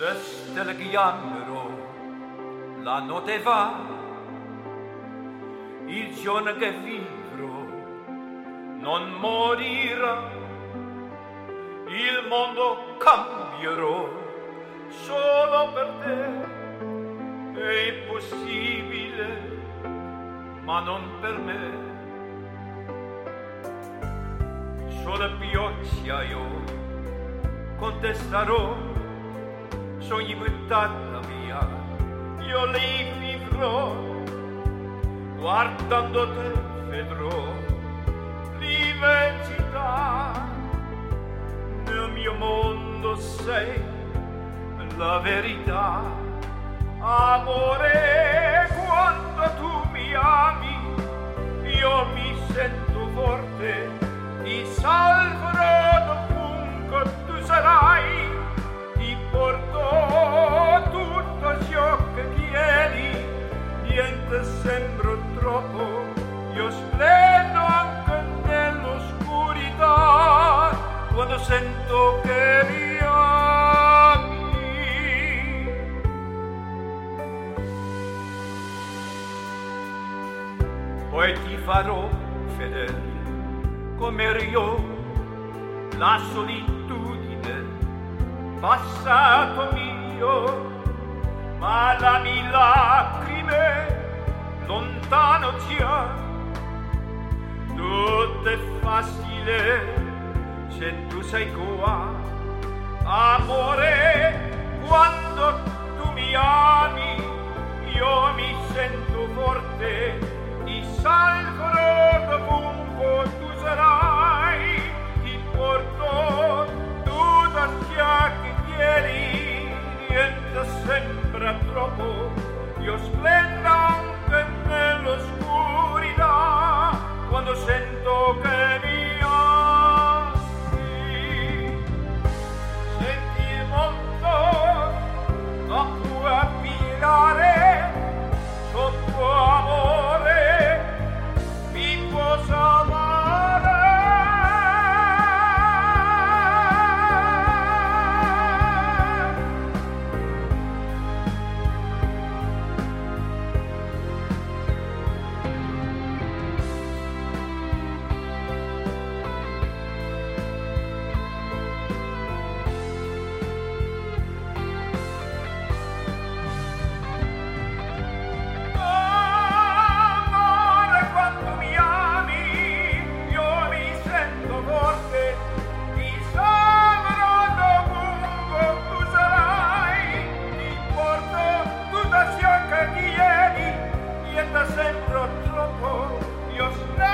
le stelle chiamano, la notte va, il giorno che vivrò. Non morirà, il mondo cambierò. Solo per te, è impossibile, ma non per me. Sulla pioggia io contesterò sogni buttata via, io li vivrò, guardando te vedrò l'immensità. Nel mio mondo sei la verità, amore, quando tu mi ami, io mi sento forte, ti salverò sento che mi ami. Poi ti farò fedele, come io, la solitudine, passato mio, ma la mia lacrime lontano già. È facile se tu sei qua, amore, quando tu mi ami, io mi sento forte. your trouble, your strength.